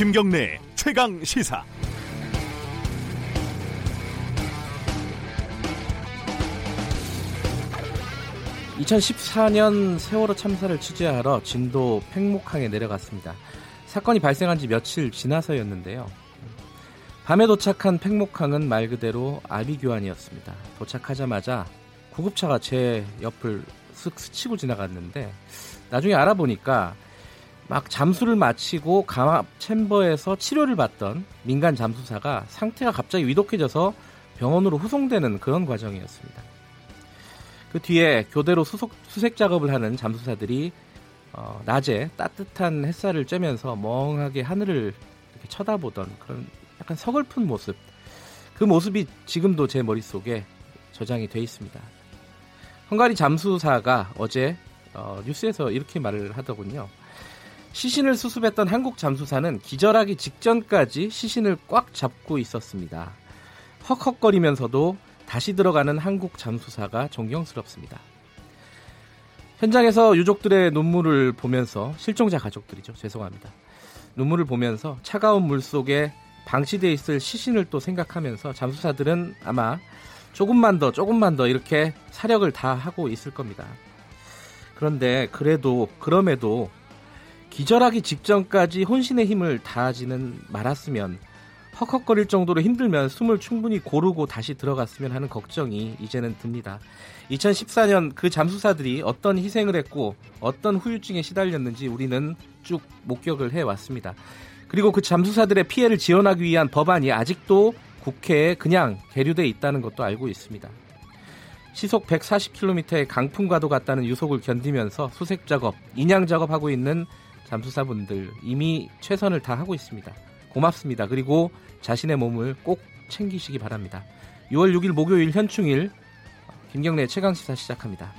김경래 최강 시사. (2014년) 세월호 참사를 취재하러 진도 팽목항에 내려갔습니다. 사건이 발생한 지 며칠 지나서였는데요. 밤에 도착한 팽목항은 말 그대로 아비규환이었습니다. 도착하자마자 구급차가 제 옆을 쓱 스치고 지나갔는데 나중에 알아보니까 막 잠수를 마치고 감압 챔버에서 치료를 받던 민간 잠수사가 상태가 갑자기 위독해져서 병원으로 후송되는 그런 과정이었습니다. 그 뒤에 교대로 수속, 수색 작업을 하는 잠수사들이 어, 낮에 따뜻한 햇살을 쬐면서 멍하게 하늘을 이렇게 쳐다보던 그런 약간 서글픈 모습. 그 모습이 지금도 제 머릿속에 저장이 돼 있습니다. 헝가리 잠수사가 어제 어, 뉴스에서 이렇게 말을 하더군요. 시신을 수습했던 한국 잠수사는 기절하기 직전까지 시신을 꽉 잡고 있었습니다. 헉헉거리면서도 다시 들어가는 한국 잠수사가 존경스럽습니다. 현장에서 유족들의 눈물을 보면서 실종자 가족들이죠. 죄송합니다. 눈물을 보면서 차가운 물 속에 방치돼 있을 시신을 또 생각하면서 잠수사들은 아마 조금만 더 조금만 더 이렇게 사력을 다 하고 있을 겁니다. 그런데 그래도 그럼에도 기절하기 직전까지 혼신의 힘을 다하지는 말았으면 헉헉거릴 정도로 힘들면 숨을 충분히 고르고 다시 들어갔으면 하는 걱정이 이제는 듭니다. 2014년 그 잠수사들이 어떤 희생을 했고 어떤 후유증에 시달렸는지 우리는 쭉 목격을 해왔습니다. 그리고 그 잠수사들의 피해를 지원하기 위한 법안이 아직도 국회에 그냥 계류돼 있다는 것도 알고 있습니다. 시속 140km의 강풍과도 같다는 유속을 견디면서 수색 작업, 인양 작업하고 있는 잠수사분들 이미 최선을 다하고 있습니다. 고맙습니다. 그리고 자신의 몸을 꼭 챙기시기 바랍니다. 6월 6일 목요일 현충일 김경래 최강 시사 시작합니다.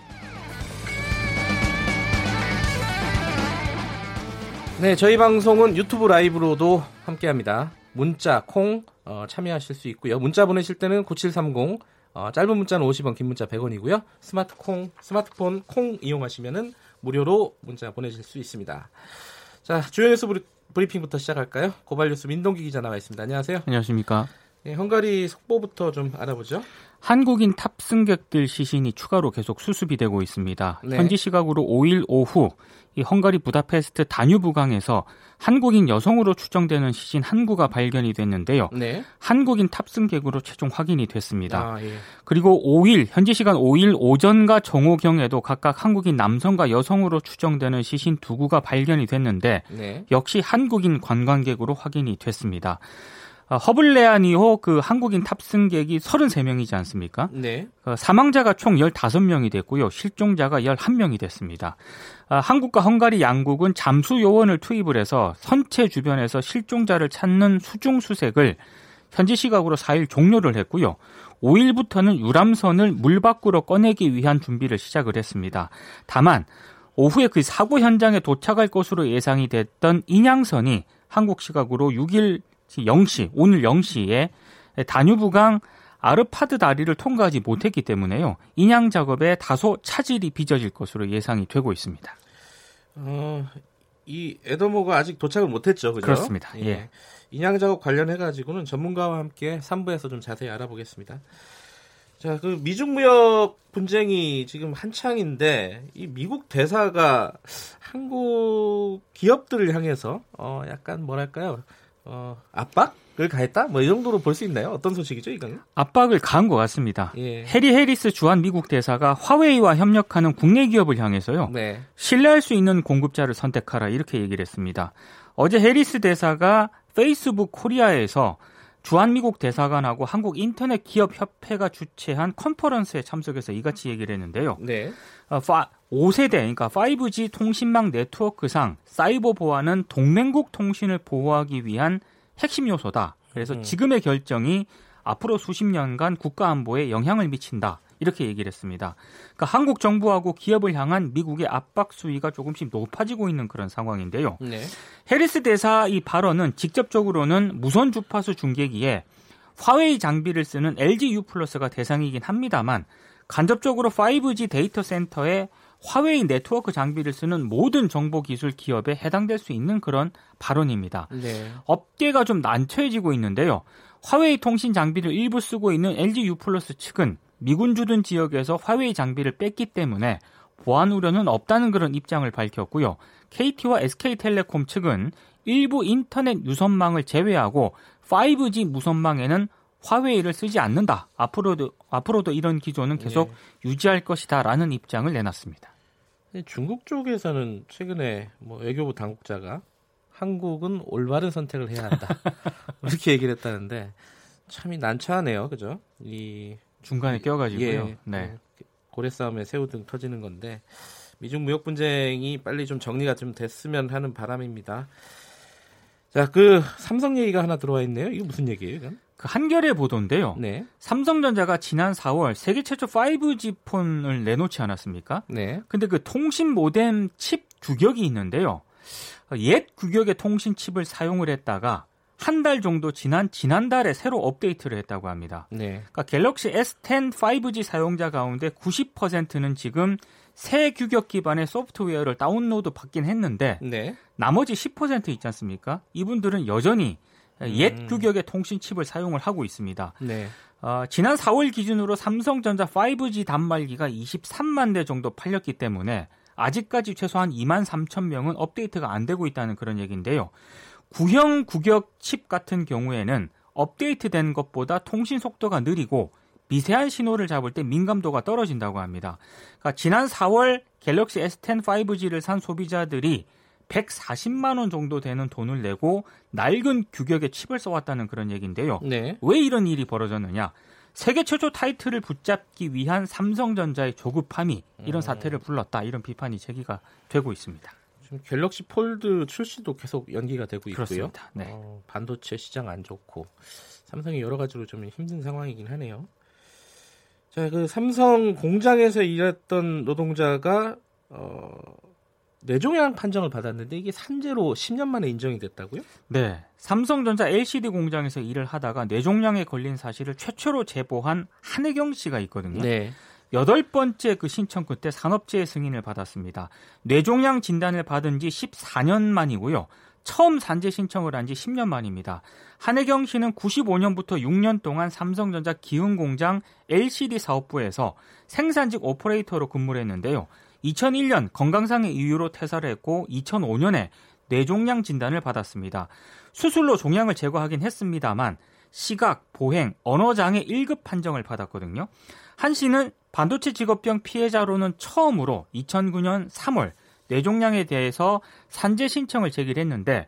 네, 저희 방송은 유튜브 라이브로도 함께합니다. 문자, 콩 어, 참여하실 수 있고요. 문자 보내실 때는 9730 어, 짧은 문자는 50원, 긴 문자 100원이고요. 스마트 콩, 스마트폰 콩 이용하시면은 무료로 문자 보내실 수 있습니다. 자, 주요 뉴스 브리핑부터 시작할까요? 고발 뉴스 민동기 기자 나와 있습니다. 안녕하세요. 안녕하십니까. 네, 헝가리 속보부터 좀 알아보죠. 한국인 탑승객들 시신이 추가로 계속 수습이 되고 있습니다. 네. 현지 시각으로 5일 오후 이 헝가리 부다페스트 다뉴브강에서 한국인 여성으로 추정되는 시신 한 구가 발견이 됐는데요. 네. 한국인 탑승객으로 최종 확인이 됐습니다. 아, 예. 그리고 5일 현지 시간 5일 오전과 정오경에도 각각 한국인 남성과 여성으로 추정되는 시신 두 구가 발견이 됐는데 네. 역시 한국인 관광객으로 확인이 됐습니다. 아, 허블레아니호 그 한국인 탑승객이 33명이지 않습니까? 네. 어, 사망자가 총 15명이 됐고요. 실종자가 11명이 됐습니다. 아, 한국과 헝가리 양국은 잠수 요원을 투입을 해서 선체 주변에서 실종자를 찾는 수중 수색을 현지 시각으로 4일 종료를 했고요. 5일부터는 유람선을 물 밖으로 꺼내기 위한 준비를 시작을 했습니다. 다만 오후에 그 사고 현장에 도착할 것으로 예상이 됐던 인양선이 한국 시각으로 6일 0시, 오늘 0시에 다뉴브강 아르파드 다리를 통과하지 못했기 때문에요. 인양 작업에 다소 차질이 빚어질 것으로 예상이 되고 있습니다. 어, 이 에더모가 아직 도착을 못했죠, 그죠? 그렇습니다. 예. 예. 인양 작업 관련해 가지고는 전문가와 함께 3부에서 좀 자세히 알아보겠습니다. 자, 그 미중 무역 분쟁이 지금 한창인데 이 미국 대사가 한국 기업들을 향해서 어 약간 뭐랄까요? 어, 압박을 가했다? 뭐 이 정도로 볼 수 있나요? 어떤 소식이죠, 이건? 압박을 가한 것 같습니다. 예. 해리 해리스 주한 미국 대사가 화웨이와 협력하는 국내 기업을 향해서요. 네. 신뢰할 수 있는 공급자를 선택하라 이렇게 얘기를 했습니다. 어제 해리스 대사가 페이스북 코리아에서 주한미국 대사관하고 한국 인터넷 기업 협회가 주최한 컨퍼런스에 참석해서 이같이 얘기를 했는데요. 네. 5세대, 어, 그러니까 5G 통신망 네트워크상 사이버 보안은 동맹국 통신을 보호하기 위한 핵심 요소다. 그래서 음. 지금의 결정이 앞으로 수십 년간 국가 안보에 영향을 미친다. 이렇게 얘기를 했습니다. 그러니까 한국 정부하고 기업을 향한 미국의 압박 수위가 조금씩 높아지고 있는 그런 상황인데요. 네. 해리스 대사 이 발언은 직접적으로는 무선 주파수 중계기에 화웨이 장비를 쓰는 LG U 플러스가 대상이긴 합니다만 간접적으로 5G 데이터 센터에 화웨이 네트워크 장비를 쓰는 모든 정보 기술 기업에 해당될 수 있는 그런 발언입니다. 네. 업계가 좀 난처해지고 있는데요. 화웨이 통신 장비를 일부 쓰고 있는 LG U 플러스 측은 미군 주둔 지역에서 화웨이 장비를 뺐기 때문에 보안 우려는 없다는 그런 입장을 밝혔고요. KT와 SK텔레콤 측은 일부 인터넷 유선망을 제외하고 5G 무선망에는 화웨이를 쓰지 않는다. 앞으로도 앞으로도 이런 기조는 계속 네. 유지할 것이다라는 입장을 내놨습니다. 중국 쪽에서는 최근에 뭐 외교부 당국자가 한국은 올바른 선택을 해야 한다 이렇게 얘기를 했다는데 참이 난처하네요, 그죠? 이 중간에 껴가지고요. 예, 네. 그 고래 싸움에 새우 등 터지는 건데 미중 무역 분쟁이 빨리 좀 정리가 좀 됐으면 하는 바람입니다. 자, 그 삼성 얘기가 하나 들어와 있네요. 이거 무슨 얘기예요, 이건? 그 한겨레 보도인데요. 네. 삼성전자가 지난 4월 세계 최초 5G 폰을 내놓지 않았습니까? 네. 근데 그 통신 모뎀 칩 규격이 있는데요. 옛 규격의 통신 칩을 사용을 했다가 한 달 정도 지난 지난달에 새로 업데이트를 했다고 합니다. 네. 그러니까 갤럭시 S10 5G 사용자 가운데 90%는 지금 새 규격 기반의 소프트웨어를 다운로드 받긴 했는데 네. 나머지 10% 있지 않습니까? 이분들은 여전히 옛 음. 규격의 통신 칩을 사용을 하고 있습니다. 네. 어, 지난 4월 기준으로 삼성전자 5G 단말기가 23만 대 정도 팔렸기 때문에 아직까지 최소한 2만 3천 명은 업데이트가 안 되고 있다는 그런 얘기인데요. 구형 규격 칩 같은 경우에는 업데이트된 것보다 통신 속도가 느리고 미세한 신호를 잡을 때 민감도가 떨어진다고 합니다. 그러니까 지난 4월 갤럭시 S10 5G를 산 소비자들이 140만 원 정도 되는 돈을 내고 낡은 규격의 칩을 써왔다는 그런 얘기인데요. 네. 왜 이런 일이 벌어졌느냐? 세계 최초 타이틀을 붙잡기 위한 삼성전자의 조급함이 이런 음. 사태를 불렀다. 이런 비판이 제기가 되고 있습니다. 지금 갤럭시 폴드 출시도 계속 연기가 되고 있고요. 그렇습니다. 네. 어, 반도체 시장 안 좋고 삼성이 여러 가지로 좀 힘든 상황이긴 하네요. 자, 그 삼성 공장에서 일했던 노동자가 어, 뇌종양 판정을 받았는데 이게 산재로 10년 만에 인정이 됐다고요? 네. 삼성전자 LCD 공장에서 일을 하다가 뇌종양에 걸린 사실을 최초로 제보한 한혜경 씨가 있거든요. 네. 여덟 번째 그 신청 끝에 산업재해 승인을 받았습니다. 뇌종양 진단을 받은 지 14년 만이고요. 처음 산재 신청을 한 지 10년 만입니다. 한혜경 씨는 95년부터 6년 동안 삼성전자 기흥공장 LCD 사업부에서 생산직 오퍼레이터로 근무를 했는데요. 2001년 건강상의 이유로 퇴사를 했고 2005년에 뇌종양 진단을 받았습니다. 수술로 종양을 제거하긴 했습니다만 시각, 보행, 언어장애 1급 판정을 받았거든요. 한 씨는 반도체 직업병 피해자로는 처음으로 2009년 3월 뇌종양에 대해서 산재 신청을 제기했는데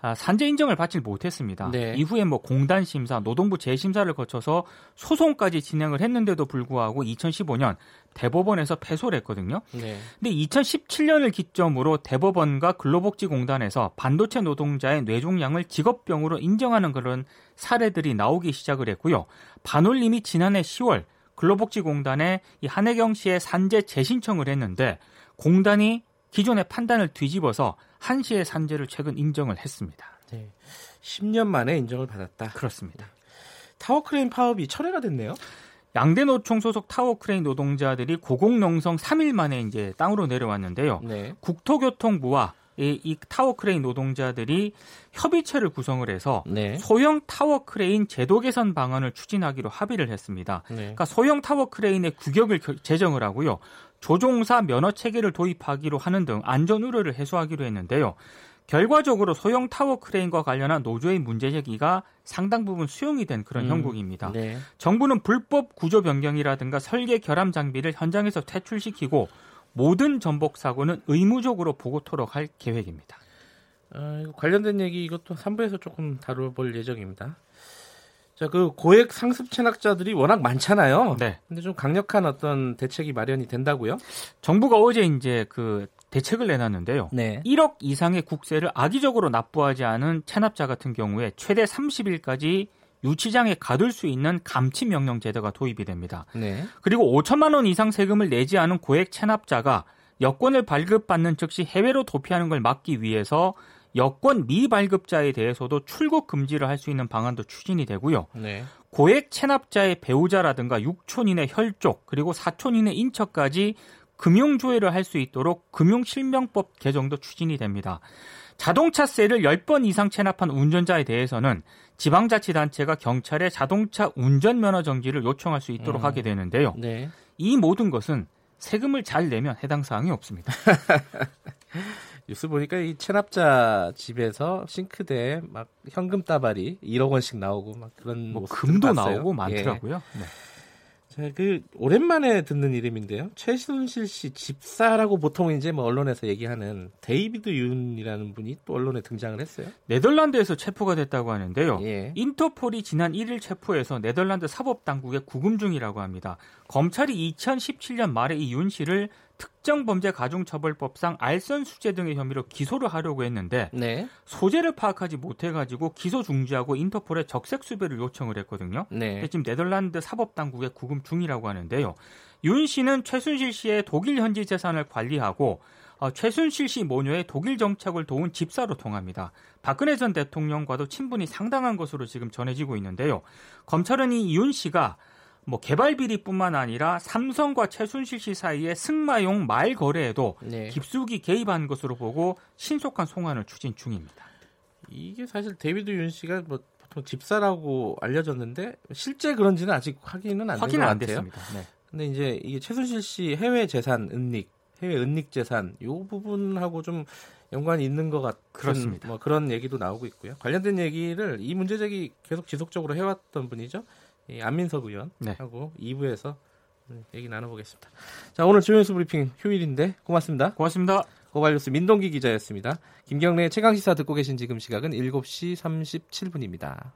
아, 산재 인정을 받지 못했습니다. 네. 이후에 뭐 공단 심사, 노동부 재심사를 거쳐서 소송까지 진행을 했는데도 불구하고 2015년 대법원에서 패소를 했거든요. 네. 근데 2017년을 기점으로 대법원과 근로복지공단에서 반도체 노동자의 뇌종양을 직업병으로 인정하는 그런 사례들이 나오기 시작을 했고요. 반올림이 지난해 10월 근로복지공단에 이 한혜경 씨의 산재 재신청을 했는데 공단이 기존의 판단을 뒤집어서 한 씨의 산재를 최근 인정을 했습니다. 네. 10년 만에 인정을 받았다. 그렇습니다. 타워 크레인 파업이 철회가 됐네요. 양대 노총 소속 타워 크레인 노동자들이 고공농성 3일 만에 이제 땅으로 내려왔는데요. 네. 국토교통부와 이, 이, 타워 크레인 노동자들이 협의체를 구성을 해서 네. 소형 타워 크레인 제도 개선 방안을 추진하기로 합의를 했습니다. 네. 그러니까 소형 타워 크레인의 규격을 제정을 하고요. 조종사 면허 체계를 도입하기로 하는 등 안전 우려를 해소하기로 했는데요. 결과적으로 소형 타워 크레인과 관련한 노조의 문제 제기가 상당 부분 수용이 된 그런 음, 형국입니다. 네. 정부는 불법 구조 변경이라든가 설계 결함 장비를 현장에서 퇴출시키고 모든 전복 사고는 의무적으로 보고토록 할 계획입니다. 어, 관련된 얘기 이것도 3부에서 조금 다뤄볼 예정입니다. 자, 그 고액 상습 체납자들이 워낙 많잖아요. 네. 근데 좀 강력한 어떤 대책이 마련이 된다고요? 정부가 어제 이제 그 대책을 내놨는데요. 네. 1억 이상의 국세를 악의적으로 납부하지 않은 체납자 같은 경우에 최대 30일까지 유치장에 가둘 수 있는 감치 명령 제도가 도입이 됩니다. 네. 그리고 5천만 원 이상 세금을 내지 않은 고액 체납자가 여권을 발급받는 즉시 해외로 도피하는 걸 막기 위해서 여권 미발급자에 대해서도 출국 금지를 할 수 있는 방안도 추진이 되고요. 네. 고액 체납자의 배우자라든가 6촌인의 혈족 그리고 4촌인의 인척까지 금융 조회를 할 수 있도록 금융실명법 개정도 추진이 됩니다. 자동차세를 10번 이상 체납한 운전자에 대해서는 지방자치단체가 경찰에 자동차 운전면허 정지를 요청할 수 있도록 음. 하게 되는데요. 네. 이 모든 것은 세금을 잘 내면 해당 사항이 없습니다. 뉴스 보니까 이 체납자 집에서 싱크대에 막 현금 따발이 1억 원씩 나오고 막 그런 뭐 금도 봤어요. 나오고 예. 많더라고요. 네. 자, 그 오랜만에 듣는 이름인데요. 최순실 씨 집사라고 보통 이제 뭐 언론에서 얘기하는 데이비드 윤이라는 분이 또 언론에 등장을 했어요. 네덜란드에서 체포가 됐다고 하는데요. 예. 인터폴이 지난 1일 체포해서 네덜란드 사법 당국에 구금 중이라고 합니다. 검찰이 2017년 말에 이 윤 씨를 특정 범죄 가중처벌법상 알선 수재 등의 혐의로 기소를 하려고 했는데 네. 소재를 파악하지 못해가지고 기소 중지하고 인터폴에 적색 수배를 요청을 했거든요. 네. 지금 네덜란드 사법 당국에 구금 중이라고 하는데요. 윤 씨는 최순실 씨의 독일 현지 재산을 관리하고 어, 최순실 씨 모녀의 독일 정착을 도운 집사로 통합니다. 박근혜 전 대통령과도 친분이 상당한 것으로 지금 전해지고 있는데요. 검찰은 이 윤 씨가 뭐 개발 비리뿐만 아니라 삼성과 최순실 씨 사이의 승마용 말 거래에도 네. 깊숙이 개입한 것으로 보고 신속한 송환을 추진 중입니다. 이게 사실 데이비드 윤 씨가 뭐 보통 집사라고 알려졌는데 실제 그런지는 아직 확인은 안 확인은 안. 됐습니다. 네. 근데 이제 이게 최순실 씨 해외 재산 은닉, 해외 은닉 재산 요 부분하고 좀 연관이 있는 것 같은 그렇습니다. 뭐 그런 얘기도 나오고 있고요. 관련된 얘기를 이 문제 제기 계속 지속적으로 해왔던 분이죠. 이 안민석 의원하고 네. 2부에서 얘기 나눠보겠습니다. 자 오늘 조연수 브리핑 휴일인데 고맙습니다. 고맙습니다. 고발뉴스 민동기 기자였습니다. 김경래의 최강 시사 듣고 계신 지금 시각은 7시 37분입니다.